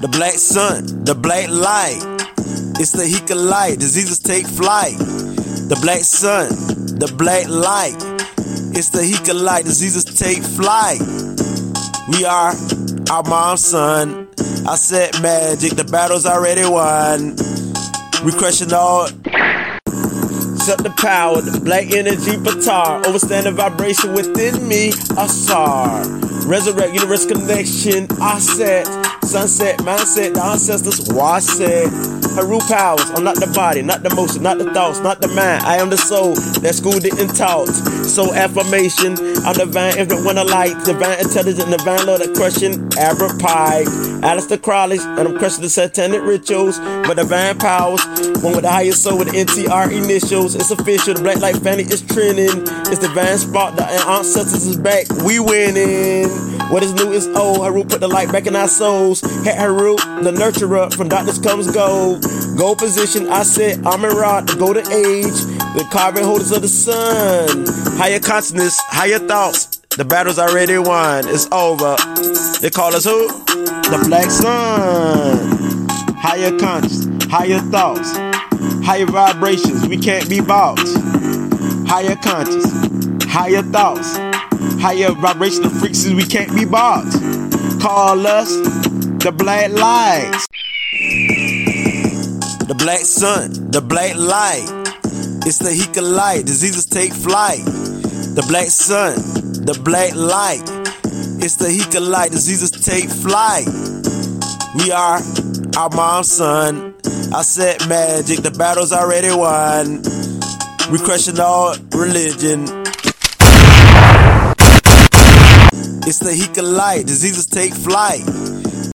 The black sun, the black light. It's the Hika light. Diseases take flight. The black sun, the black light. It's the Hika light. Diseases take flight. We are our mom's son. I said magic. The battle's already won. We crushing all up the power, the black energy batar, overstand the vibration within me, Asar. Resurrect universe connection, I said, sunset, mindset, the ancestors, why said. Haru powers, I'm not the body, not the motion, not the thoughts, not the mind. I am the soul that school didn't taught. So affirmation, I'm divine, infinite one of light, divine intelligence, divine love that crushing Albert Pike, Aleister Crowley, and I'm crushing the satanic rituals, but divine powers, one with the highest soul with NTR initials. It's official, the black light family is trending. It's divine spot, the ancestors is back, we winning. What is new is old. Haru put the light back in our souls. Had Haru, the nurturer, from darkness comes gold. Gold position, I said, Amirad, the golden age. The carbon holders of the sun. Higher consciousness, higher thoughts. The battle's already won. It's over. They call us who? The Black Sun. Higher consciousness, higher thoughts, higher vibrations. We can't be bought. Higher conscious, higher thoughts, higher vibrational frequencies. We can't be bought. Call us the Black Lights. The Black Sun, the Black Light. It's the Hika light. Diseases take flight. The Black Sun, the Black Light. It's the Hika light. Diseases take flight. We are our mom's son. I said magic. The battle's already won. We crushing all religion. It's the Hika light. Diseases take flight.